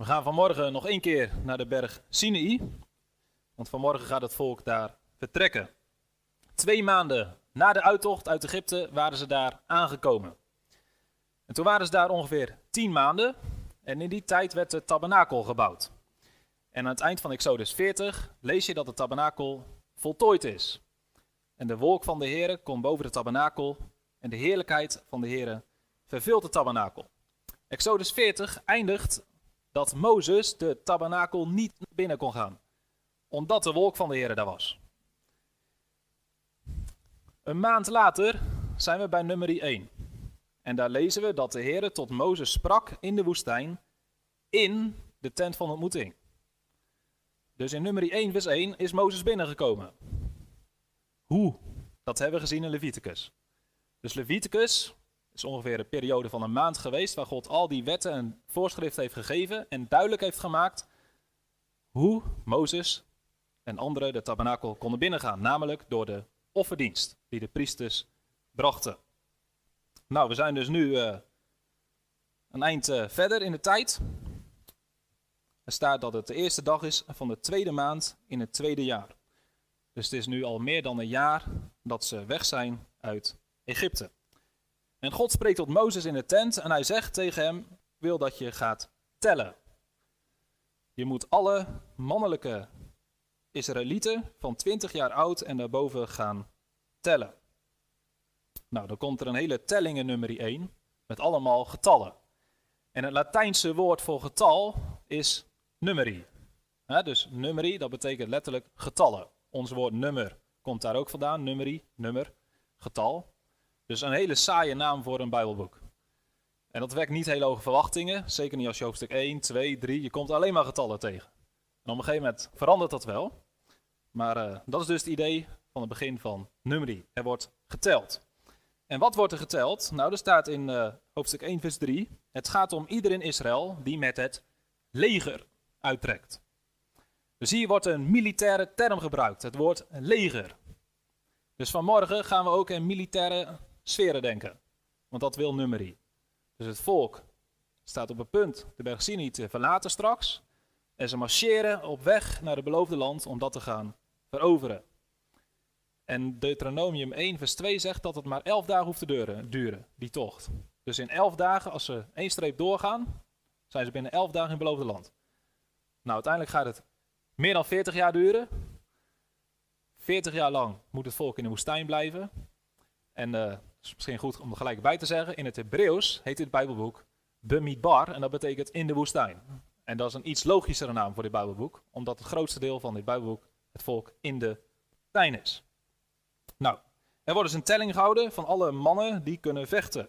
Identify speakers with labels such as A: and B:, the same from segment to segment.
A: We gaan vanmorgen nog één keer naar de berg Sinai. Want vanmorgen gaat het volk daar vertrekken. Twee maanden na de uittocht uit Egypte waren ze daar aangekomen. En toen waren ze daar ongeveer tien maanden. En in die tijd werd de tabernakel gebouwd. En aan het eind van Exodus 40 lees je dat de tabernakel voltooid is. En de wolk van de Heere komt boven de tabernakel. En de heerlijkheid van de Heere vervult de tabernakel. Exodus 40 eindigt dat Mozes de tabernakel niet binnen kon gaan, omdat de wolk van de Heer daar was. Een maand later zijn we bij nummer 1. En daar lezen we dat de Heer tot Mozes sprak in de woestijn in de tent van ontmoeting. Dus in nummer 1 vers 1 is Mozes binnengekomen. Hoe? Dat hebben we gezien in Leviticus. Dus Leviticus is ongeveer een periode van een maand geweest waar God al die wetten en voorschriften heeft gegeven en duidelijk heeft gemaakt hoe Mozes en anderen de tabernakel konden binnengaan, namelijk door de offerdienst die de priesters brachten. Nou, we zijn dus nu uh, een eind uh, verder in de tijd. Er staat dat het de eerste dag is van de tweede maand in het tweede jaar. Dus het is nu al meer dan een jaar dat ze weg zijn uit Egypte. En God spreekt tot Mozes in de tent en hij zegt tegen hem: wil dat je gaat tellen. Je moet alle mannelijke Israëlieten van 20 jaar oud en daarboven gaan tellen. Nou, dan komt er een hele telling in nummer 1 met allemaal getallen. En het Latijnse woord voor getal is numeri. dus numeri, dat betekent letterlijk getallen. Ons woord nummer komt daar ook vandaan. Numeri, nummer, getal. Dus een hele saaie naam voor een Bijbelboek. En dat wekt niet hele hoge verwachtingen. Zeker niet als je hoofdstuk 1, 2, 3. Je komt alleen maar getallen tegen. En op een gegeven moment verandert dat wel. Maar uh, dat is dus het idee van het begin van numeri. Er wordt geteld. En wat wordt er geteld? Nou, er staat in uh, hoofdstuk 1, vers 3. Het gaat om iedereen in Israël die met het leger uittrekt. Dus hier wordt een militaire term gebruikt. Het woord leger. Dus vanmorgen gaan we ook in militaire sferen denken. Want dat wil nummerie. Dus het volk staat op het punt de berg Sinai te verlaten straks. En ze marcheren op weg naar het beloofde land om dat te gaan veroveren. En Deuteronomium 1 vers 2 zegt dat het maar elf dagen hoeft te duren, die tocht. Dus in elf dagen, als ze één streep doorgaan, zijn ze binnen elf dagen in het beloofde land. Nou, uiteindelijk gaat het meer dan 40 jaar duren. 40 jaar lang moet het volk in de woestijn blijven. En uh, is misschien goed om er gelijk bij te zeggen. In het Hebreeuws heet dit Bijbelboek Bemidbar en dat betekent in de woestijn. En dat is een iets logischere naam voor dit Bijbelboek, omdat het grootste deel van dit Bijbelboek het volk in de woestijn is. Nou, er wordt dus een telling gehouden van alle mannen die kunnen vechten.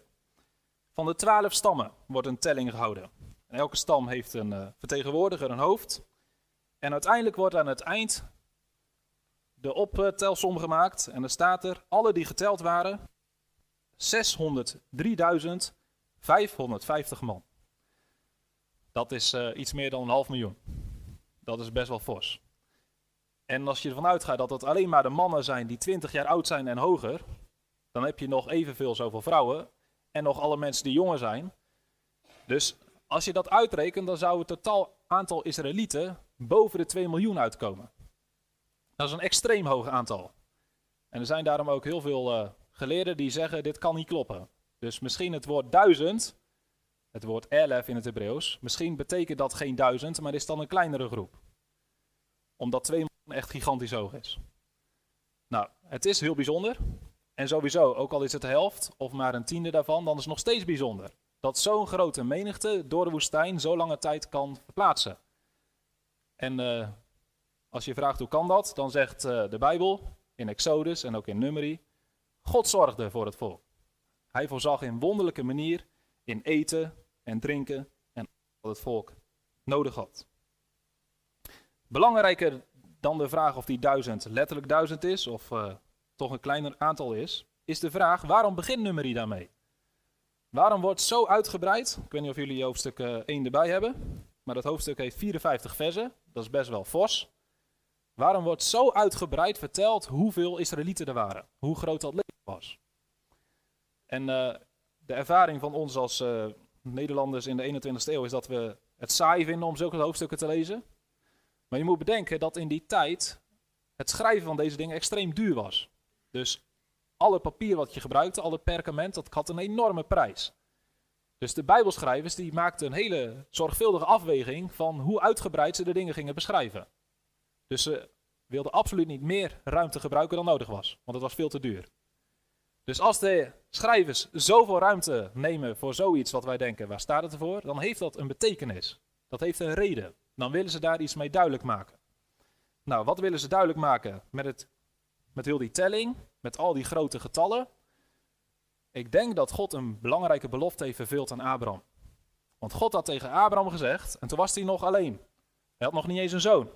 A: Van de twaalf stammen wordt een telling gehouden. En elke stam heeft een uh, vertegenwoordiger, een hoofd. En uiteindelijk wordt aan het eind de optelsom gemaakt. En er staat er, alle die geteld waren, 603.550 man. Dat is uh, iets meer dan een half miljoen. Dat is best wel fors. En als je ervan uitgaat dat het alleen maar de mannen zijn die 20 jaar oud zijn en hoger, dan heb je nog evenveel zoveel vrouwen en nog alle mensen die jonger zijn. Dus als je dat uitrekent, dan zou het totaal aantal Israëlieten boven de 2 miljoen uitkomen. Dat is een extreem hoog aantal. En er zijn daarom ook heel veel uh, geleerden die zeggen dit kan niet kloppen. Dus misschien het woord duizend, het woord elef in het Hebreeuws, misschien betekent dat geen duizend, maar is dan een kleinere groep. Omdat 2 miljoen echt gigantisch hoog is. Nou, het is heel bijzonder. En sowieso, ook al is het de helft of maar een tiende daarvan, dan is het nog steeds bijzonder. Dat zo'n grote menigte door de woestijn zo lange tijd kan verplaatsen. En uh, als je vraagt hoe kan dat, dan zegt uh, de Bijbel in Exodus en ook in Numeri, God zorgde voor het volk. Hij voorzag in wonderlijke manier in eten en drinken en wat het volk nodig had. Belangrijker dan de vraag of die duizend letterlijk duizend is of uh, toch een kleiner aantal is, is de vraag waarom begint nummerie daarmee? Waarom wordt zo uitgebreid? Ik weet niet of jullie hoofdstuk uh, 1 erbij hebben, maar dat hoofdstuk heeft 54 versen, dat is best wel fors. Waarom wordt zo uitgebreid verteld hoeveel Israëlieten er waren? Hoe groot dat was? En uh, de ervaring van ons als uh, Nederlanders in de 21ste eeuw is dat we het saai vinden om zulke hoofdstukken te lezen. Maar je moet bedenken dat in die tijd het schrijven van deze dingen extreem duur was. Dus alle papier wat je gebruikte, alle perkament, dat had een enorme prijs. Dus de Bijbelschrijvers die maakten een hele zorgvuldige afweging van hoe uitgebreid ze de dingen gingen beschrijven. Dus ze wilden absoluut niet meer ruimte gebruiken dan nodig was, want het was veel te duur. Dus als de schrijvers zoveel ruimte nemen voor zoiets wat wij denken, waar staat het ervoor? Dan heeft dat een betekenis. Dat heeft een reden. Dan willen ze daar iets mee duidelijk maken. Nou, wat willen ze duidelijk maken met, het, met heel die telling, met al die grote getallen? Ik denk dat God een belangrijke belofte heeft vervuld aan Abraham. Want God had tegen Abraham gezegd, en toen was hij nog alleen. Hij had nog niet eens een zoon.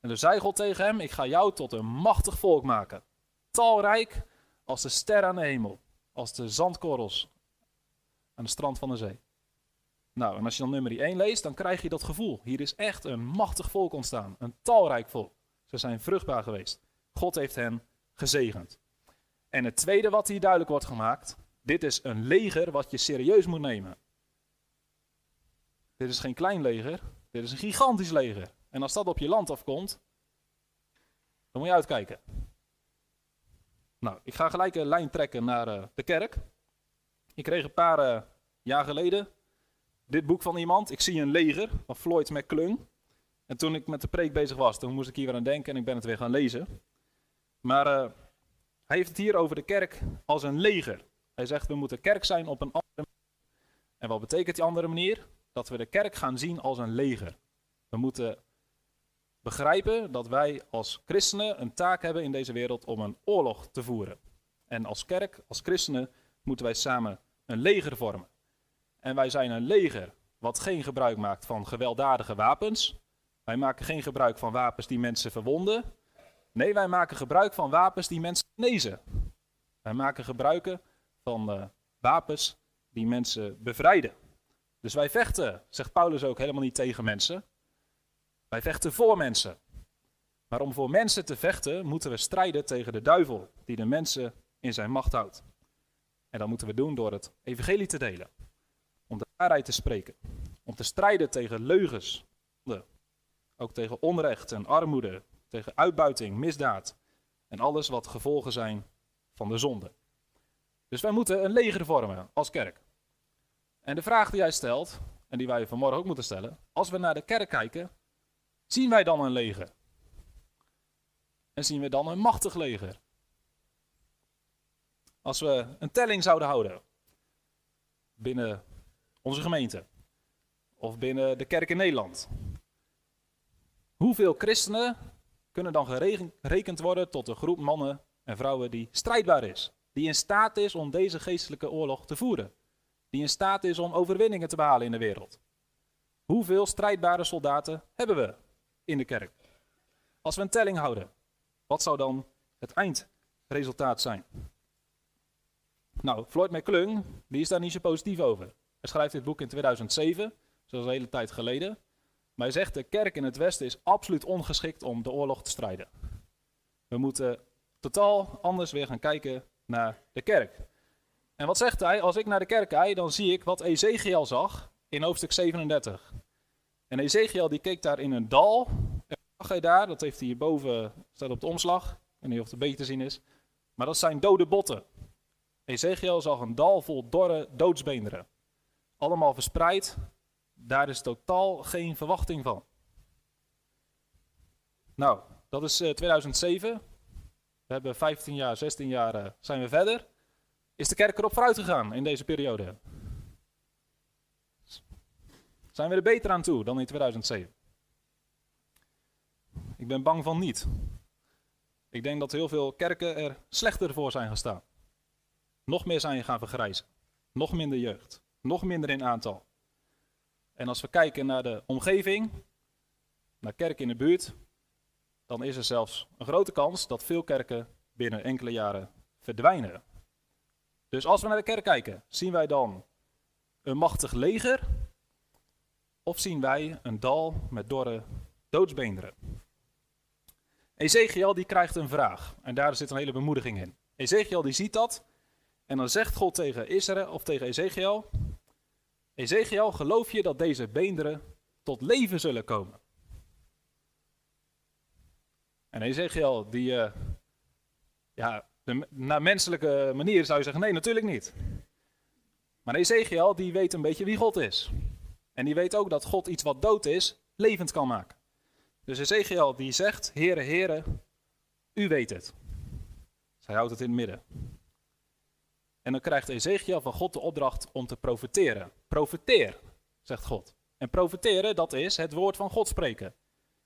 A: En toen zei God tegen hem: Ik ga jou tot een machtig volk maken. Talrijk als de ster aan de hemel, als de zandkorrels aan de strand van de zee. Nou, en als je dan nummer 1 leest, dan krijg je dat gevoel. Hier is echt een machtig volk ontstaan, een talrijk volk. Ze zijn vruchtbaar geweest. God heeft hen gezegend. En het tweede wat hier duidelijk wordt gemaakt, dit is een leger wat je serieus moet nemen. Dit is geen klein leger, dit is een gigantisch leger. En als dat op je land afkomt, dan moet je uitkijken. Nou, ik ga gelijk een lijn trekken naar uh, de kerk. Ik kreeg een paar uh, jaar geleden dit boek van iemand. Ik zie een leger van Floyd McClung. En toen ik met de preek bezig was, toen moest ik hier weer aan denken en ik ben het weer gaan lezen. Maar uh, hij heeft het hier over de kerk als een leger. Hij zegt we moeten kerk zijn op een andere manier. En wat betekent die andere manier? Dat we de kerk gaan zien als een leger. We moeten begrijpen dat wij als christenen een taak hebben in deze wereld om een oorlog te voeren. En als kerk, als christenen, moeten wij samen een leger vormen. En wij zijn een leger wat geen gebruik maakt van gewelddadige wapens. Wij maken geen gebruik van wapens die mensen verwonden. Nee, wij maken gebruik van wapens die mensen genezen. Wij maken gebruik van uh, wapens die mensen bevrijden. Dus wij vechten, zegt Paulus ook, helemaal niet tegen mensen. Wij vechten voor mensen. Maar om voor mensen te vechten, moeten we strijden tegen de duivel die de mensen in zijn macht houdt. En dat moeten we doen door het evangelie te delen. Om de waarheid te spreken. Om te strijden tegen leugens. Ook tegen onrecht en armoede. Tegen uitbuiting, misdaad. En alles wat gevolgen zijn van de zonde. Dus wij moeten een leger vormen als kerk. En de vraag die jij stelt, en die wij vanmorgen ook moeten stellen. Als we naar de kerk kijken, Zien wij dan een leger? En zien we dan een machtig leger? Als we een telling zouden houden binnen onze gemeente of binnen de kerk in Nederland. Hoeveel christenen kunnen dan gerekend worden tot een groep mannen en vrouwen die strijdbaar is? Die in staat is om deze geestelijke oorlog te voeren? Die in staat is om overwinningen te behalen in de wereld? Hoeveel strijdbare soldaten hebben we? In de kerk. Als we een telling houden, wat zou dan het eindresultaat zijn? Nou, Floyd McClung, is daar niet zo positief over. Hij schrijft dit boek in 2007, zoals een hele tijd geleden. Maar hij zegt, de kerk in het Westen is absoluut ongeschikt om de oorlog te strijden. We moeten totaal anders weer gaan kijken naar de kerk. En wat zegt hij? Als ik naar de kerk kijk, dan zie ik wat Ezekiel zag in hoofdstuk 37. En Ezekiel die keek daar in een dal. En zag hij daar, dat heeft hij hierboven, staat op de omslag. Weet niet of het beter te zien is. Maar dat zijn dode botten. Ezekiel zag een dal vol dorre doodsbeenderen. Allemaal verspreid. Daar is totaal geen verwachting van. Nou, dat is 2007. Eh, we hebben 15 jaar, 16 jaar uh, zijn we verder. Is de kerk erop vooruit gegaan in deze periode? Zijn we er beter aan toe dan in 2007? Ik ben bang van niet. Ik denk dat heel veel kerken er slechter voor zijn gestaan. Nog meer zijn gaan vergrijzen. Nog minder jeugd. Nog minder in aantal. En als we kijken naar de omgeving, naar kerken in de buurt, dan is er zelfs een grote kans dat veel kerken binnen enkele jaren verdwijnen. Dus als we naar de kerk kijken, zien wij dan een machtig leger of zien wij een dal met dorre doodsbeenderen? Ezekiel die krijgt een vraag en daar zit een hele bemoediging in. Ezekiel die ziet dat en dan zegt God tegen Israël of tegen Ezekiel: Ezekiel, geloof je dat deze beenderen tot leven zullen komen. En Ezekiel, die, uh, ja, naar menselijke manier zou je zeggen, nee, natuurlijk niet. Maar Ezekiel, die weet een beetje wie God is. En die weet ook dat God iets wat dood is, levend kan maken. Dus Ezekiel die zegt, Heere, Heere, u weet het. Zij houdt het in het midden. En dan krijgt Ezekiel van God de opdracht om te profeteren. Profeteer, zegt God. En profeteren, dat is het woord van God spreken.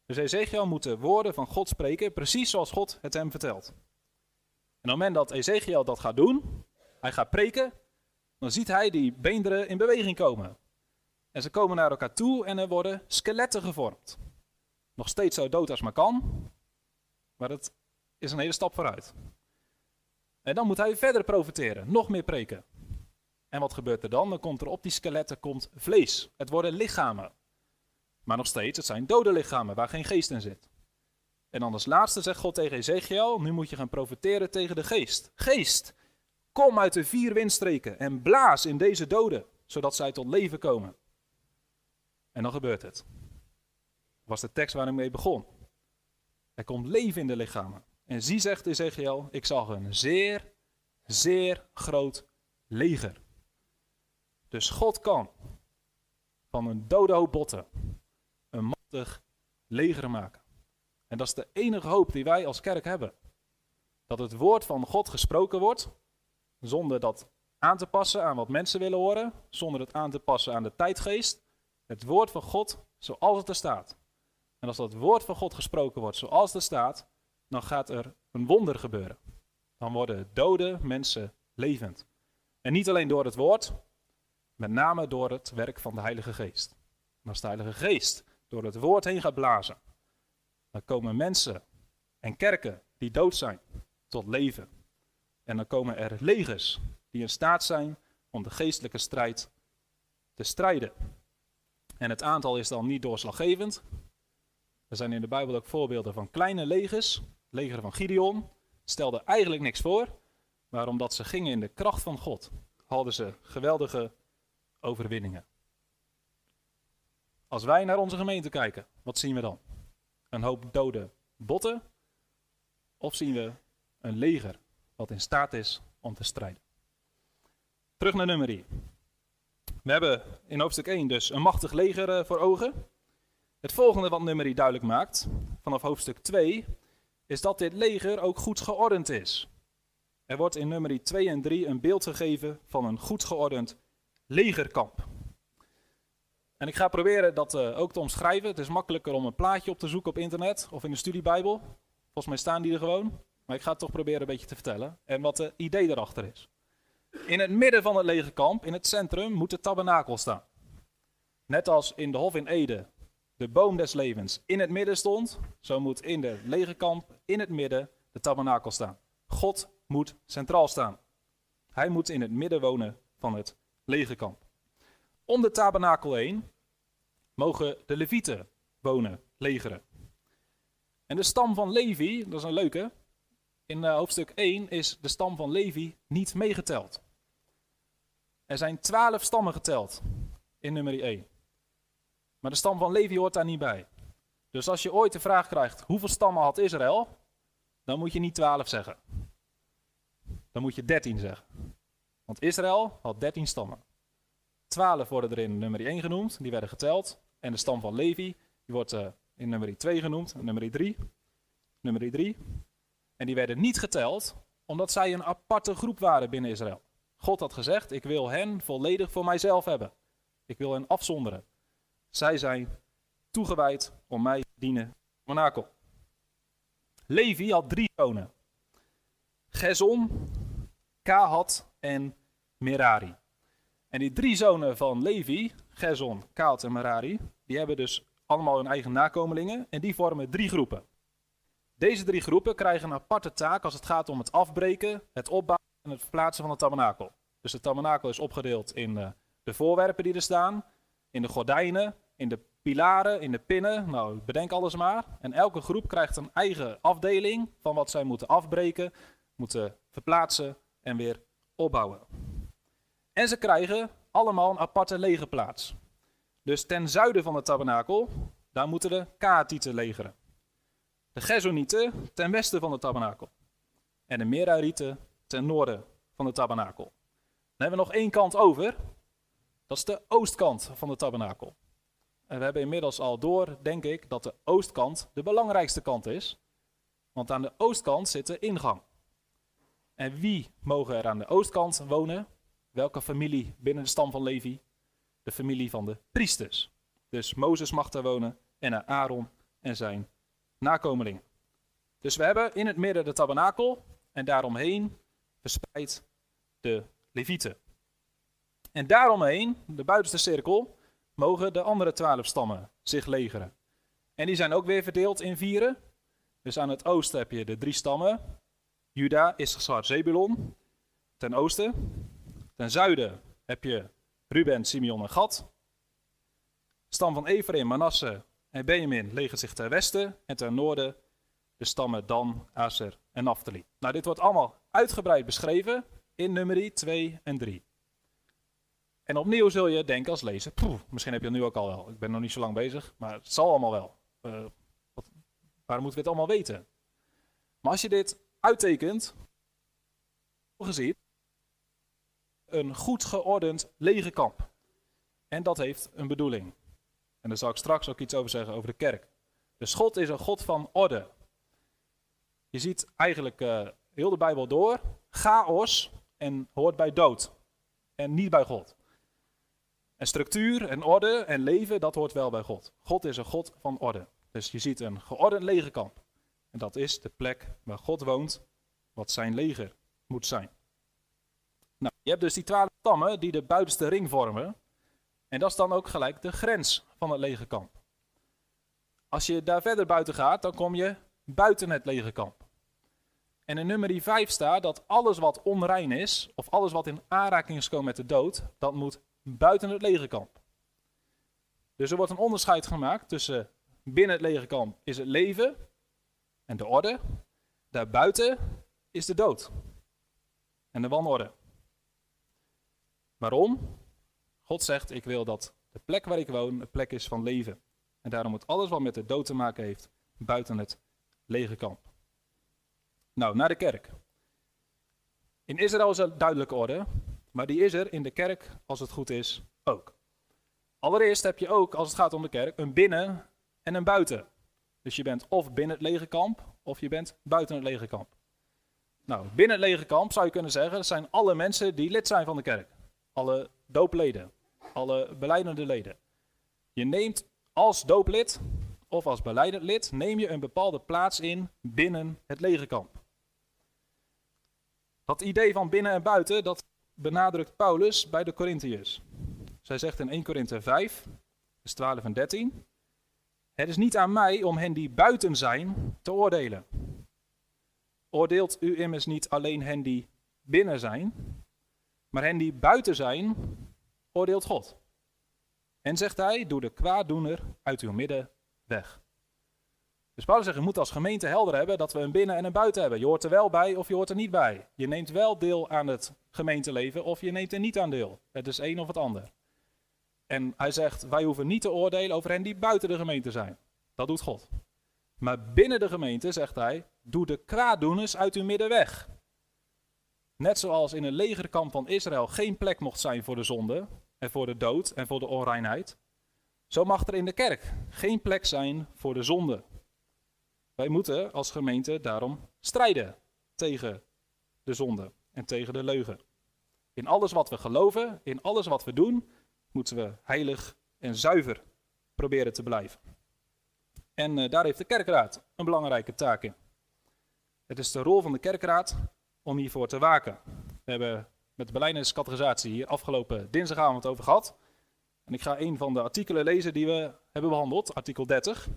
A: Dus Ezekiel moet de woorden van God spreken, precies zoals God het hem vertelt. En op het moment dat Ezekiel dat gaat doen, hij gaat preken, dan ziet hij die beenderen in beweging komen. En ze komen naar elkaar toe en er worden skeletten gevormd. Nog steeds zo dood als maar kan, maar het is een hele stap vooruit. En dan moet hij verder profiteren, nog meer preken. En wat gebeurt er dan? Dan komt er op die skeletten komt vlees. Het worden lichamen. Maar nog steeds, het zijn dode lichamen waar geen geest in zit. En dan als laatste zegt God tegen Ezekiel, nu moet je gaan profiteren tegen de geest. Geest, kom uit de vier windstreken en blaas in deze doden, zodat zij tot leven komen. En dan gebeurt het. Was de tekst waar ik mee begon. Er komt leven in de lichamen. En zie, zegt Ezekiel, ik zag een zeer, zeer groot leger. Dus God kan van een dode hoop botten een machtig leger maken. En dat is de enige hoop die wij als kerk hebben. Dat het woord van God gesproken wordt, zonder dat aan te passen aan wat mensen willen horen, zonder het aan te passen aan de tijdgeest. Het woord van God zoals het er staat. En als dat woord van God gesproken wordt zoals het er staat, dan gaat er een wonder gebeuren. Dan worden dode mensen levend. En niet alleen door het woord, met name door het werk van de Heilige Geest. En als de Heilige Geest door het woord heen gaat blazen, dan komen mensen en kerken die dood zijn tot leven. En dan komen er legers die in staat zijn om de geestelijke strijd te strijden. En het aantal is dan niet doorslaggevend. Er zijn in de Bijbel ook voorbeelden van kleine legers. Het leger van Gideon stelde eigenlijk niks voor, maar omdat ze gingen in de kracht van God, hadden ze geweldige overwinningen. Als wij naar onze gemeente kijken, wat zien we dan? Een hoop dode botten? Of zien we een leger wat in staat is om te strijden? Terug naar nummer 3. We hebben in hoofdstuk 1 dus een machtig leger eh, voor ogen. Het volgende wat nummer duidelijk maakt, vanaf hoofdstuk 2, is dat dit leger ook goed geordend is. Er wordt in nummer 2 en 3 een beeld gegeven van een goed geordend legerkamp. En ik ga proberen dat uh, ook te omschrijven. Het is makkelijker om een plaatje op te zoeken op internet of in de studiebijbel. Volgens mij staan die er gewoon. Maar ik ga het toch proberen een beetje te vertellen. En wat het idee erachter is. In het midden van het legerkamp, in het centrum, moet de tabernakel staan. Net als in de Hof in Ede de boom des levens in het midden stond, zo moet in de legerkamp in het midden de tabernakel staan. God moet centraal staan. Hij moet in het midden wonen van het legerkamp. Om de tabernakel heen mogen de levieten wonen, legeren. En de stam van Levi, dat is een leuke, in uh, hoofdstuk 1 is de stam van Levi niet meegeteld. Er zijn twaalf stammen geteld in nummer 1. Maar de stam van Levi hoort daar niet bij. Dus als je ooit de vraag krijgt, hoeveel stammen had Israël? Dan moet je niet 12 zeggen. Dan moet je 13 zeggen. Want Israël had 13 stammen. 12 worden er in nummer 1 genoemd, die werden geteld. En de stam van Levi, die wordt uh, in nummer 2 genoemd, nummer 3. Nummer 3. En die werden niet geteld, omdat zij een aparte groep waren binnen Israël. God had gezegd, ik wil hen volledig voor mijzelf hebben. Ik wil hen afzonderen. Zij zijn toegewijd om mij te dienen. Monaco. Levi had drie zonen. Gezon, Kahat en Merari. En die drie zonen van Levi, Gezon, Kahat en Merari, die hebben dus allemaal hun eigen nakomelingen en die vormen drie groepen. Deze drie groepen krijgen een aparte taak als het gaat om het afbreken, het opbouwen en het verplaatsen van de tabernakel. Dus de tabernakel is opgedeeld in eh, de voorwerpen die er staan, in de gordijnen, in de pilaren, in de pinnen. Nou, bedenk alles maar. En elke groep krijgt een eigen afdeling van wat zij moeten afbreken, moeten verplaatsen en weer opbouwen. En ze krijgen allemaal een aparte legerplaats. Dus ten zuiden van de tabernakel, daar moeten de Kaatieten legeren. De Gezonieten ten westen van de tabernakel. En de Merarieten ten noorden van de tabernakel. Dan hebben we nog één kant over. Dat is de oostkant van de tabernakel. En we hebben inmiddels al door, denk ik, dat de oostkant de belangrijkste kant is. Want aan de oostkant zit de ingang. En wie mogen er aan de oostkant wonen? Welke familie binnen de stam van Levi? De familie van de priesters. Dus Mozes mag daar wonen en Aaron en zijn nakomelingen. Dus we hebben in het midden de tabernakel en daaromheen verspreid de levieten. En daaromheen, de buitenste cirkel, mogen de andere twaalf stammen zich legeren. En die zijn ook weer verdeeld in vieren. Dus aan het oosten heb je de drie stammen. Juda, Issachar, Zebulon. Ten oosten. Ten zuiden heb je Ruben, Simeon en Gad. Stam van Ephraim, Manasse en Benjamin legert zich ten westen. En ten noorden de stammen Dan, Aser en Naphtali. Nou, dit wordt allemaal uitgebreid beschreven in nummerie 2 en 3. En opnieuw zul je denken als lezer, misschien heb je het nu ook al wel, ik ben nog niet zo lang bezig, maar het zal allemaal wel. Uh, wat, waarom moeten we het allemaal weten? Maar als je dit uittekent, gezien, een goed geordend legerkamp. En dat heeft een bedoeling. En daar zal ik straks ook iets over zeggen over de kerk. Dus God is een God van orde. Je ziet eigenlijk uh, heel de Bijbel door, chaos en hoort bij dood. En niet bij God. En structuur en orde en leven, dat hoort wel bij God. God is een God van orde. Dus je ziet een geordend legerkamp. En dat is de plek waar God woont, wat zijn leger moet zijn. Nou, je hebt dus die twaalf stammen die de buitenste ring vormen. En dat is dan ook gelijk de grens van het legerkamp. Als je daar verder buiten gaat, dan kom je buiten het legerkamp. En in nummer 5 staat dat alles wat onrein is, of alles wat in aanraking is gekomen met de dood, dat moet buiten het legerkamp. Dus er wordt een onderscheid gemaakt tussen binnen het legerkamp is het leven en de orde. Daarbuiten is de dood en de wanorde. Waarom? God zegt, ik wil dat de plek waar ik woon een plek is van leven. En daarom moet alles wat met de dood te maken heeft buiten het legerkamp. Nou, naar de kerk. In Israël is er duidelijke orde. Maar die is er in de kerk, als het goed is, ook. Allereerst heb je ook, als het gaat om de kerk, een binnen- en een buiten. Dus je bent of binnen het legerkamp, of je bent buiten het legerkamp. Nou, binnen het legerkamp zou je kunnen zeggen, dat zijn alle mensen die lid zijn van de kerk. Alle doopleden, alle beleidende leden. Je neemt als dooplid of als beleidend lid, neem je een bepaalde plaats in binnen het legerkamp. Dat idee van binnen en buiten, dat benadrukt Paulus bij de Corinthiërs. Zij zegt in 1 Korinthe 5, vers 12 en 13: Het is niet aan mij om hen die buiten zijn te oordelen. Oordeelt u immers niet alleen hen die binnen zijn, maar hen die buiten zijn, oordeelt God. En zegt hij, doe de kwaaddoener uit uw midden weg. Dus Paulus zegt, je moet als gemeente helder hebben dat we een binnen en een buiten hebben. Je hoort er wel bij of je hoort er niet bij. Je neemt wel deel aan het gemeenteleven of je neemt er niet aan deel. Het is een of het ander. En hij zegt, wij hoeven niet te oordelen over hen die buiten de gemeente zijn. Dat doet God. Maar binnen de gemeente, zegt hij, doe de kwaaddoeners uit uw midden weg. Net zoals in een legerkamp van Israël geen plek mocht zijn voor de zonde en voor de dood en voor de onreinheid, zo mag er in de kerk geen plek zijn voor de zonde. Wij moeten als gemeente daarom strijden tegen de zonde en tegen de leugen. In alles wat we geloven, in alles wat we doen, moeten we heilig en zuiver proberen te blijven. En uh, daar heeft de kerkraad een belangrijke taak in. Het is de rol van de kerkraad om hiervoor te waken. We hebben met de Berlijnerscategorisatie hier afgelopen dinsdagavond over gehad. En ik ga een van de artikelen lezen die we hebben behandeld, artikel 30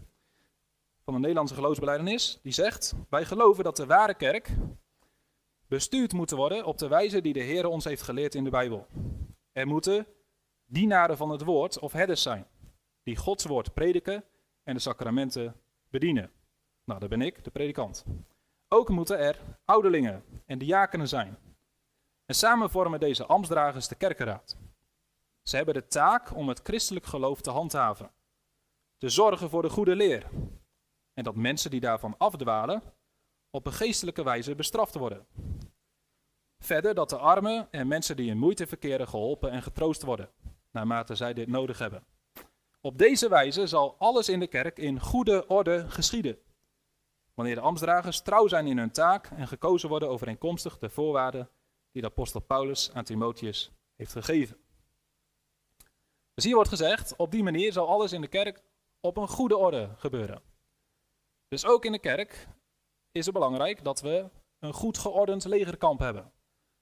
A: van de Nederlandse geloofsbeleidenis. Die zegt, wij geloven dat de ware kerk bestuurd moet worden op de wijze die de Heer ons heeft geleerd in de Bijbel. Er moeten dienaren van het woord of herders zijn, die Gods woord prediken en de sacramenten bedienen. Nou, dat ben ik, de predikant. Ook moeten er ouderlingen en diakenen zijn. En samen vormen deze ambtsdragers de kerkenraad. Ze hebben de taak om het christelijk geloof te handhaven, te zorgen voor de goede leer en dat mensen die daarvan afdwalen op een geestelijke wijze bestraft worden. Verder dat de armen en mensen die in moeite verkeren geholpen en getroost worden, naarmate zij dit nodig hebben. Op deze wijze zal alles in de kerk in goede orde geschieden. Wanneer de ambtsdragers trouw zijn in hun taak en gekozen worden overeenkomstig de voorwaarden die de apostel Paulus aan Timotheus heeft gegeven. Dus hier wordt gezegd, op die manier zal alles in de kerk op een goede orde gebeuren. Dus ook in de kerk is het belangrijk dat we een goed geordend legerkamp hebben.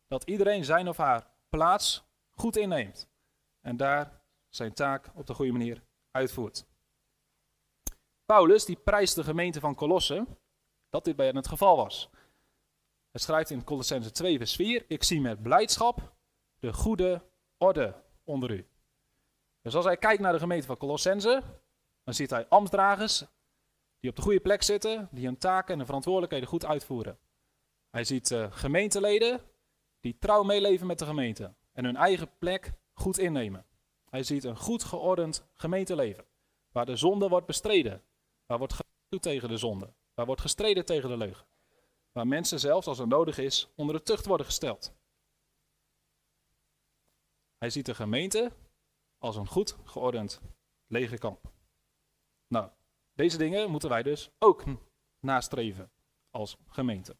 A: Dat iedereen zijn of haar plaats goed inneemt. En daar zijn taak op de goede manier uitvoert. Paulus die prijst de gemeente van Colosse dat dit bij hen het geval was. Hij schrijft in Colossense 2 vers 4, ik zie met blijdschap de goede orde onder u. Dus als hij kijkt naar de gemeente van Colossense, dan ziet hij ambtsdragers die op de goede plek zitten, die hun taken en de verantwoordelijkheden goed uitvoeren. Hij ziet uh, gemeenteleden die trouw meeleven met de gemeente en hun eigen plek goed innemen. Hij ziet een goed geordend gemeenteleven, waar de zonde wordt bestreden, waar wordt gedoe tegen de zonde, waar wordt gestreden tegen de leugen, waar mensen zelfs als het nodig is onder de tucht worden gesteld. Hij ziet de gemeente als een goed geordend legerkamp. Nou, deze dingen moeten wij dus ook nastreven als gemeente.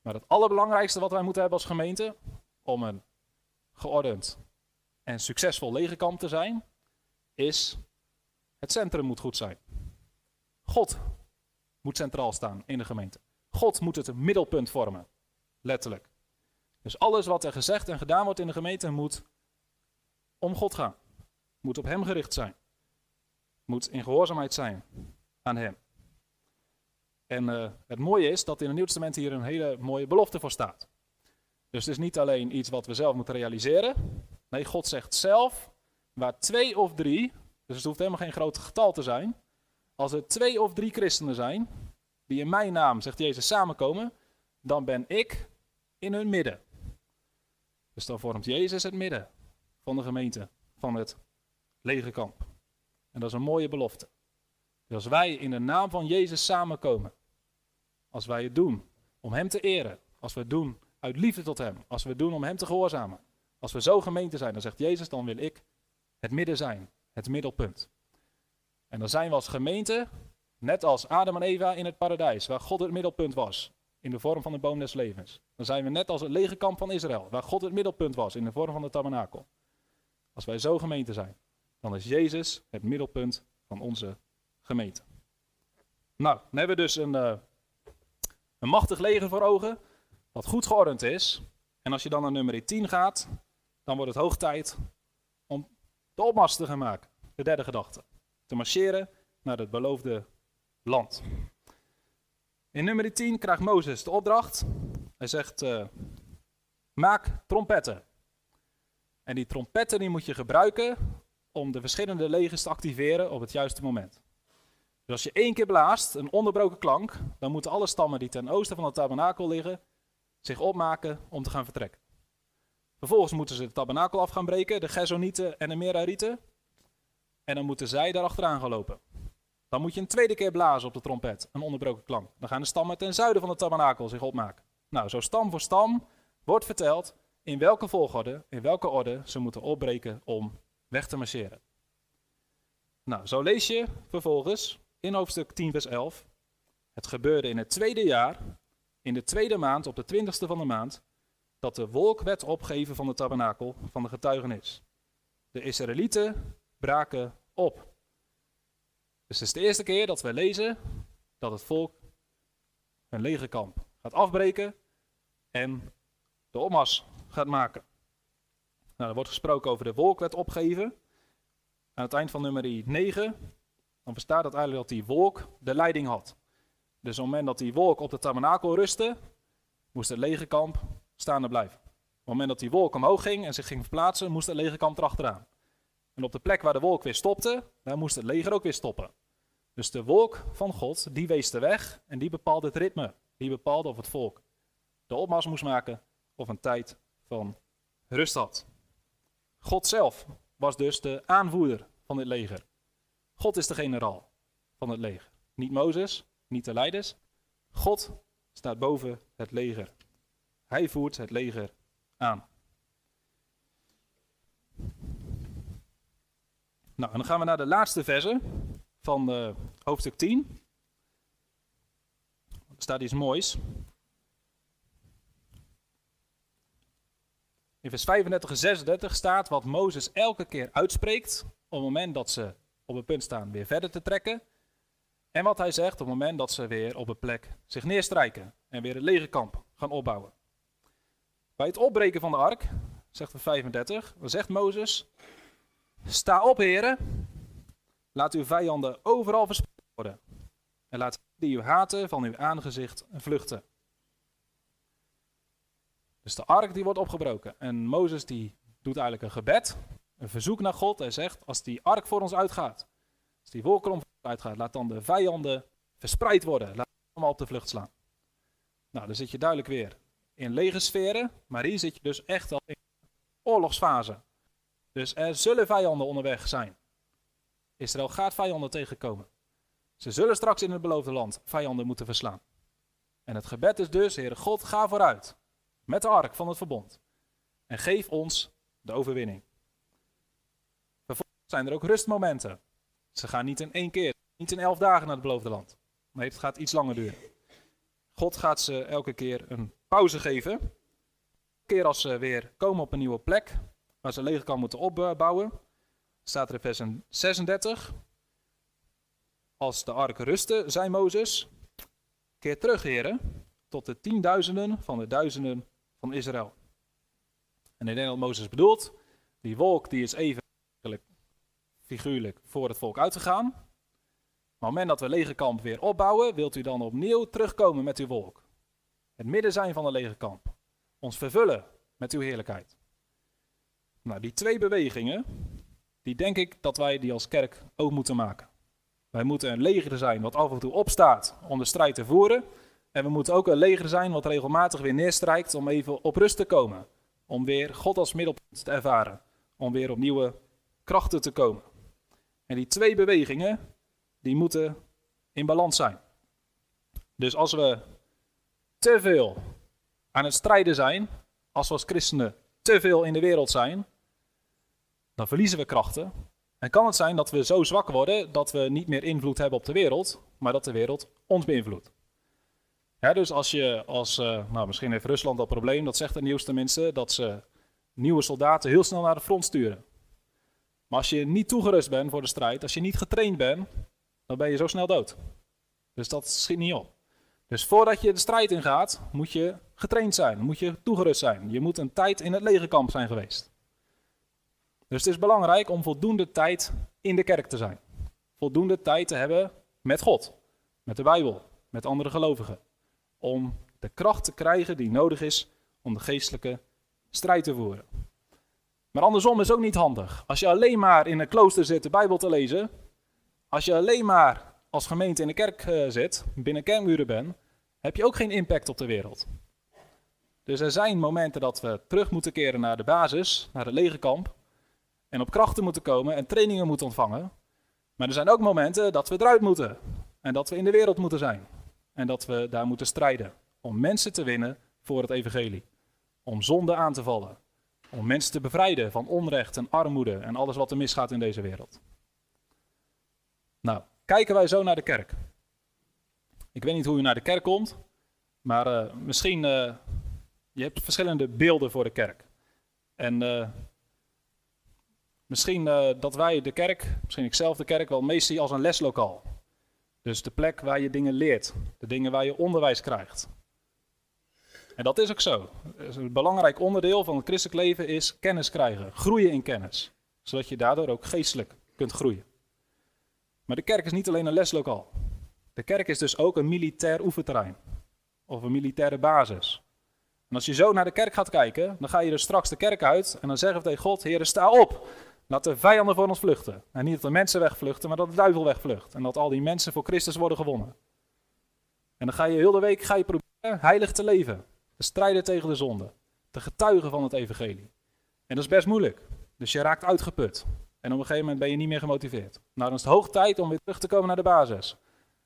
A: Maar het allerbelangrijkste wat wij moeten hebben als gemeente, om een geordend en succesvol legerkamp te zijn, is het centrum moet goed zijn. God moet centraal staan in de gemeente. God moet het middelpunt vormen, letterlijk. Dus alles wat er gezegd en gedaan wordt in de gemeente moet om God gaan. Moet op Hem gericht zijn. Moet in gehoorzaamheid zijn aan Hem. En uh, het mooie is dat in het Nieuw Testament hier een hele mooie belofte voor staat. Dus het is niet alleen iets wat we zelf moeten realiseren. Nee, God zegt zelf, waar twee of drie, dus het hoeft helemaal geen groot getal te zijn. Als er twee of drie christenen zijn, die in mijn naam, zegt Jezus, samenkomen, dan ben ik in hun midden. Dus dan vormt Jezus het midden van de gemeente, van het legerkamp. En dat is een mooie belofte. Dus als wij in de naam van Jezus samenkomen, als wij het doen om Hem te eren, als we het doen uit liefde tot Hem, als we het doen om Hem te gehoorzamen, als we zo gemeente zijn, dan zegt Jezus, dan wil ik het midden zijn, het middelpunt. En dan zijn we als gemeente, net als Adam en Eva in het paradijs, waar God het middelpunt was, in de vorm van de boom des levens. Dan zijn we net als het legerkamp van Israël, waar God het middelpunt was, in de vorm van de tabernakel. Als wij zo gemeente zijn, dan is Jezus het middelpunt van onze gemeente. Nou, dan hebben we dus een, uh, een machtig leger voor ogen, wat goed geordend is. En als je dan naar nummer 10 gaat, dan wordt het hoog tijd om de opmars te gaan maken. De derde gedachte. Te marcheren naar het beloofde land. In nummer 10 krijgt Mozes de opdracht. Hij zegt, uh, maak trompetten. En die trompetten die moet je gebruiken om de verschillende legers te activeren op het juiste moment. Dus als je één keer blaast, een onderbroken klank, dan moeten alle stammen die ten oosten van het tabernakel liggen, zich opmaken om te gaan vertrekken. Vervolgens moeten ze de tabernakel af gaan breken, de Gezonieten en de Merarieten. En dan moeten zij daar achteraan gaan lopen. Dan moet je een tweede keer blazen op de trompet, een onderbroken klank. Dan gaan de stammen ten zuiden van het tabernakel zich opmaken. Nou, zo stam voor stam wordt verteld in welke volgorde, in welke orde ze moeten opbreken om weg te marcheren. Nou, zo lees je vervolgens in hoofdstuk 10, vers 11. Het gebeurde in het tweede jaar, in de tweede maand, op de twintigste van de maand, dat de wolk werd opgegeven van de tabernakel van de getuigenis. De Israëlieten braken op. Dus het is de eerste keer dat we lezen dat het volk een legerkamp gaat afbreken en de opmars gaat maken. Nou, er wordt gesproken over de wolk werd opgegeven. Aan het eind van nummer 9, dan bestaat het eigenlijk dat die wolk de leiding had. Dus op het moment dat die wolk op de tabernakel rustte, moest het legerkamp staande blijven. Op het moment dat die wolk omhoog ging en zich ging verplaatsen, moest het legerkamp erachteraan. En op de plek waar de wolk weer stopte, daar moest het leger ook weer stoppen. Dus de wolk van God, die wees de weg en die bepaalde het ritme. Die bepaalde of het volk de opmars moest maken of een tijd van rust had. God zelf was dus de aanvoerder van dit leger. God is de generaal van het leger. Niet Mozes, niet de leiders. God staat boven het leger. Hij voert het leger aan. Nou, en dan gaan we naar de laatste verse van uh, hoofdstuk 10. Er staat iets moois. In vers 35 en 36 staat wat Mozes elke keer uitspreekt op het moment dat ze op het punt staan weer verder te trekken. En wat hij zegt op het moment dat ze weer op een plek zich neerstrijken en weer een legerkamp gaan opbouwen. Bij het opbreken van de ark, zegt vers 35, zegt Mozes, sta op heren, laat uw vijanden overal verspreid worden. En laat die u haten van uw aangezicht vluchten. Dus de ark die wordt opgebroken. En Mozes die doet eigenlijk een gebed, een verzoek naar God. Hij zegt, als die ark voor ons uitgaat, als die wolkolom voor ons uitgaat, laat dan de vijanden verspreid worden. Laat allemaal op de vlucht slaan. Nou, dan zit je duidelijk weer in lege sferen, maar hier zit je dus echt al in oorlogsfase. Dus er zullen vijanden onderweg zijn. Israël gaat vijanden tegenkomen. Ze zullen straks in het beloofde land vijanden moeten verslaan. En het gebed is dus, Heere God, ga vooruit met de ark van het verbond. En geef ons de overwinning. Vervolgens zijn er ook rustmomenten. Ze gaan niet in één keer, niet in elf dagen naar het beloofde land. Nee, het gaat iets langer duren. God gaat ze elke keer een pauze geven. Elke keer als ze weer komen op een nieuwe plek, waar ze leger kan moeten opbouwen, staat er in vers 36. Als de ark rustte, zei Mozes, keer terug, heren, tot de tienduizenden van de duizenden van Israël. En ik denk dat Mozes bedoelt, die wolk die is even figuurlijk voor het volk uitgegaan. Op het moment dat we legerkamp weer opbouwen, wilt u dan opnieuw terugkomen met uw wolk. Het midden zijn van de legerkamp. Ons vervullen met uw heerlijkheid. Nou, die twee bewegingen, die denk ik dat wij die als kerk ook moeten maken. Wij moeten een leger zijn wat af en toe opstaat om de strijd te voeren. En we moeten ook een leger zijn wat regelmatig weer neerstrijkt om even op rust te komen. Om weer God als middelpunt te ervaren. Om weer op nieuwe krachten te komen. En die twee bewegingen, die moeten in balans zijn. Dus als we te veel aan het strijden zijn, als we als christenen te veel in de wereld zijn, dan verliezen we krachten. En kan het zijn dat we zo zwak worden dat we niet meer invloed hebben op de wereld, maar dat de wereld ons beïnvloedt. Dus als je als, uh, nou misschien heeft Rusland dat probleem, dat zegt het nieuws tenminste, dat ze nieuwe soldaten heel snel naar de front sturen. Maar als je niet toegerust bent voor de strijd, als je niet getraind bent, dan ben je zo snel dood. Dus dat schiet niet op. Dus voordat je de strijd ingaat, moet je getraind zijn, moet je toegerust zijn. Je moet een tijd in het legerkamp zijn geweest. Dus het is belangrijk om voldoende tijd in de kerk te zijn. Voldoende tijd te hebben met God, met de Bijbel, met andere gelovigen om de kracht te krijgen die nodig is om de geestelijke strijd te voeren. Maar andersom is ook niet handig. Als je alleen maar in een klooster zit de Bijbel te lezen, als je alleen maar als gemeente in de kerk uh, zit, binnen kerkmuren bent, heb je ook geen impact op de wereld. Dus er zijn momenten dat we terug moeten keren naar de basis, naar het legerkamp, en op krachten moeten komen en trainingen moeten ontvangen. Maar er zijn ook momenten dat we eruit moeten en dat we in de wereld moeten zijn. En dat we daar moeten strijden om mensen te winnen voor het evangelie. Om zonde aan te vallen. Om mensen te bevrijden van onrecht en armoede en alles wat er misgaat in deze wereld. Nou, kijken wij zo naar de kerk. Ik weet niet hoe u naar de kerk komt, maar uh, misschien, uh, je hebt verschillende beelden voor de kerk. En uh, misschien dat wij de kerk, misschien ik zelf de kerk, wel meest als een leslokaal. Dus de plek waar je dingen leert, de dingen waar je onderwijs krijgt. En dat is ook zo. Een belangrijk onderdeel van het christelijk leven is kennis krijgen, groeien in kennis, zodat je daardoor ook geestelijk kunt groeien. Maar de kerk is niet alleen een leslokaal. De kerk is dus ook een militair oefenterrein of een militaire basis. En als je zo naar de kerk gaat kijken, dan ga je er straks de kerk uit en dan zeggen we tegen God: Heer, sta op. Laat de vijanden voor ons vluchten. En niet dat de mensen wegvluchten, maar dat de duivel wegvlucht. En dat al die mensen voor Christus worden gewonnen. En dan ga je heel de week ga je proberen heilig te leven. Te strijden tegen de zonde. Te getuigen van het evangelie. En dat is best moeilijk. Dus je raakt uitgeput. En op een gegeven moment ben je niet meer gemotiveerd. Nou, dan is het hoog tijd om weer terug te komen naar de basis.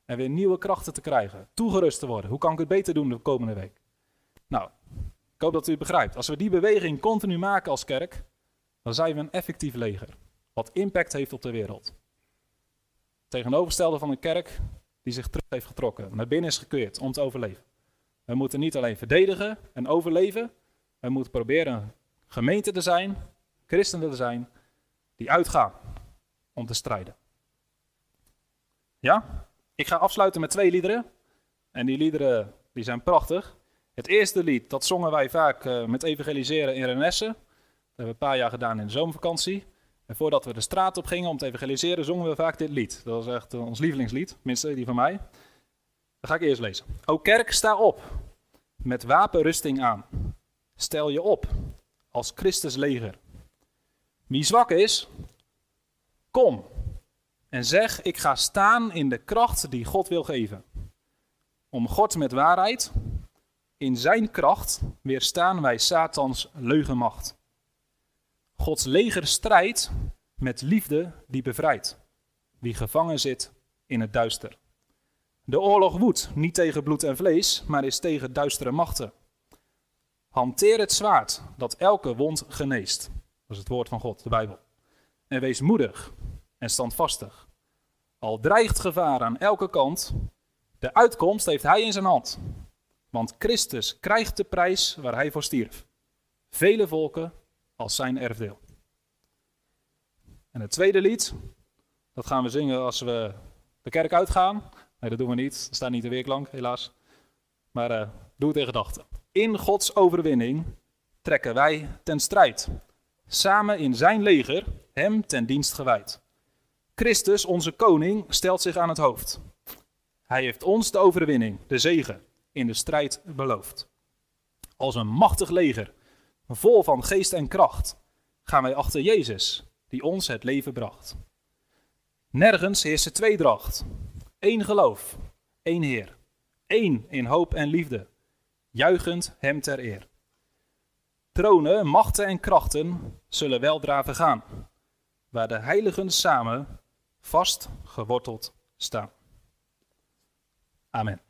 A: En weer nieuwe krachten te krijgen. Toegerust te worden. Hoe kan ik het beter doen de komende week? Nou, ik hoop dat u het begrijpt. Als we die beweging continu maken als kerk, dan zijn we een effectief leger. Wat impact heeft op de wereld. Tegenovergestelde van een kerk die zich terug heeft getrokken. Naar binnen is gekeerd om te overleven. We moeten niet alleen verdedigen en overleven. We moeten proberen gemeente te zijn, christenen te zijn, die uitgaan om te strijden. Ja? Ik ga afsluiten met twee liederen. En die liederen die zijn prachtig. Het eerste lied, dat zongen wij vaak uh, met evangeliseren in Renesse. Hebben we een paar jaar gedaan in de zomervakantie. En voordat we de straat op gingen om te evangeliseren, zongen we vaak dit lied. Dat was echt uh, ons lievelingslied, tenminste die van mij. Dat ga ik eerst lezen. O kerk, sta op, met wapenrusting aan. Stel je op, als Christus leger. Wie zwak is, kom en zeg: Ik ga staan in de kracht die God wil geven. Om God met waarheid, in zijn kracht, weerstaan wij Satans leugenmacht. Gods leger strijdt met liefde die bevrijdt, wie gevangen zit in het duister. De oorlog woedt niet tegen bloed en vlees, maar is tegen duistere machten. Hanteer het zwaard dat elke wond geneest. Dat is het woord van God, de Bijbel. En wees moedig en standvastig. Al dreigt gevaar aan elke kant, de uitkomst heeft hij in zijn hand. Want Christus krijgt de prijs waar hij voor stierf. Vele volken als zijn erfdeel. En het tweede lied, dat gaan we zingen als we de kerk uitgaan. Nee, dat doen we niet. Dat staat niet de weerklank, helaas. Maar uh, doe het in gedachten. In Gods overwinning trekken wij ten strijd. Samen in zijn leger, hem ten dienst gewijd. Christus, onze koning, stelt zich aan het hoofd. Hij heeft ons de overwinning, de zegen, in de strijd beloofd. Als een machtig leger, vol van geest en kracht, gaan wij achter Jezus, die ons het leven bracht. Nergens heerst tweedracht. Eén geloof, één Heer, één in hoop en liefde, juichend hem ter eer. Tronen, machten en krachten zullen weldra vergaan, waar de heiligen samen vast geworteld staan. Amen.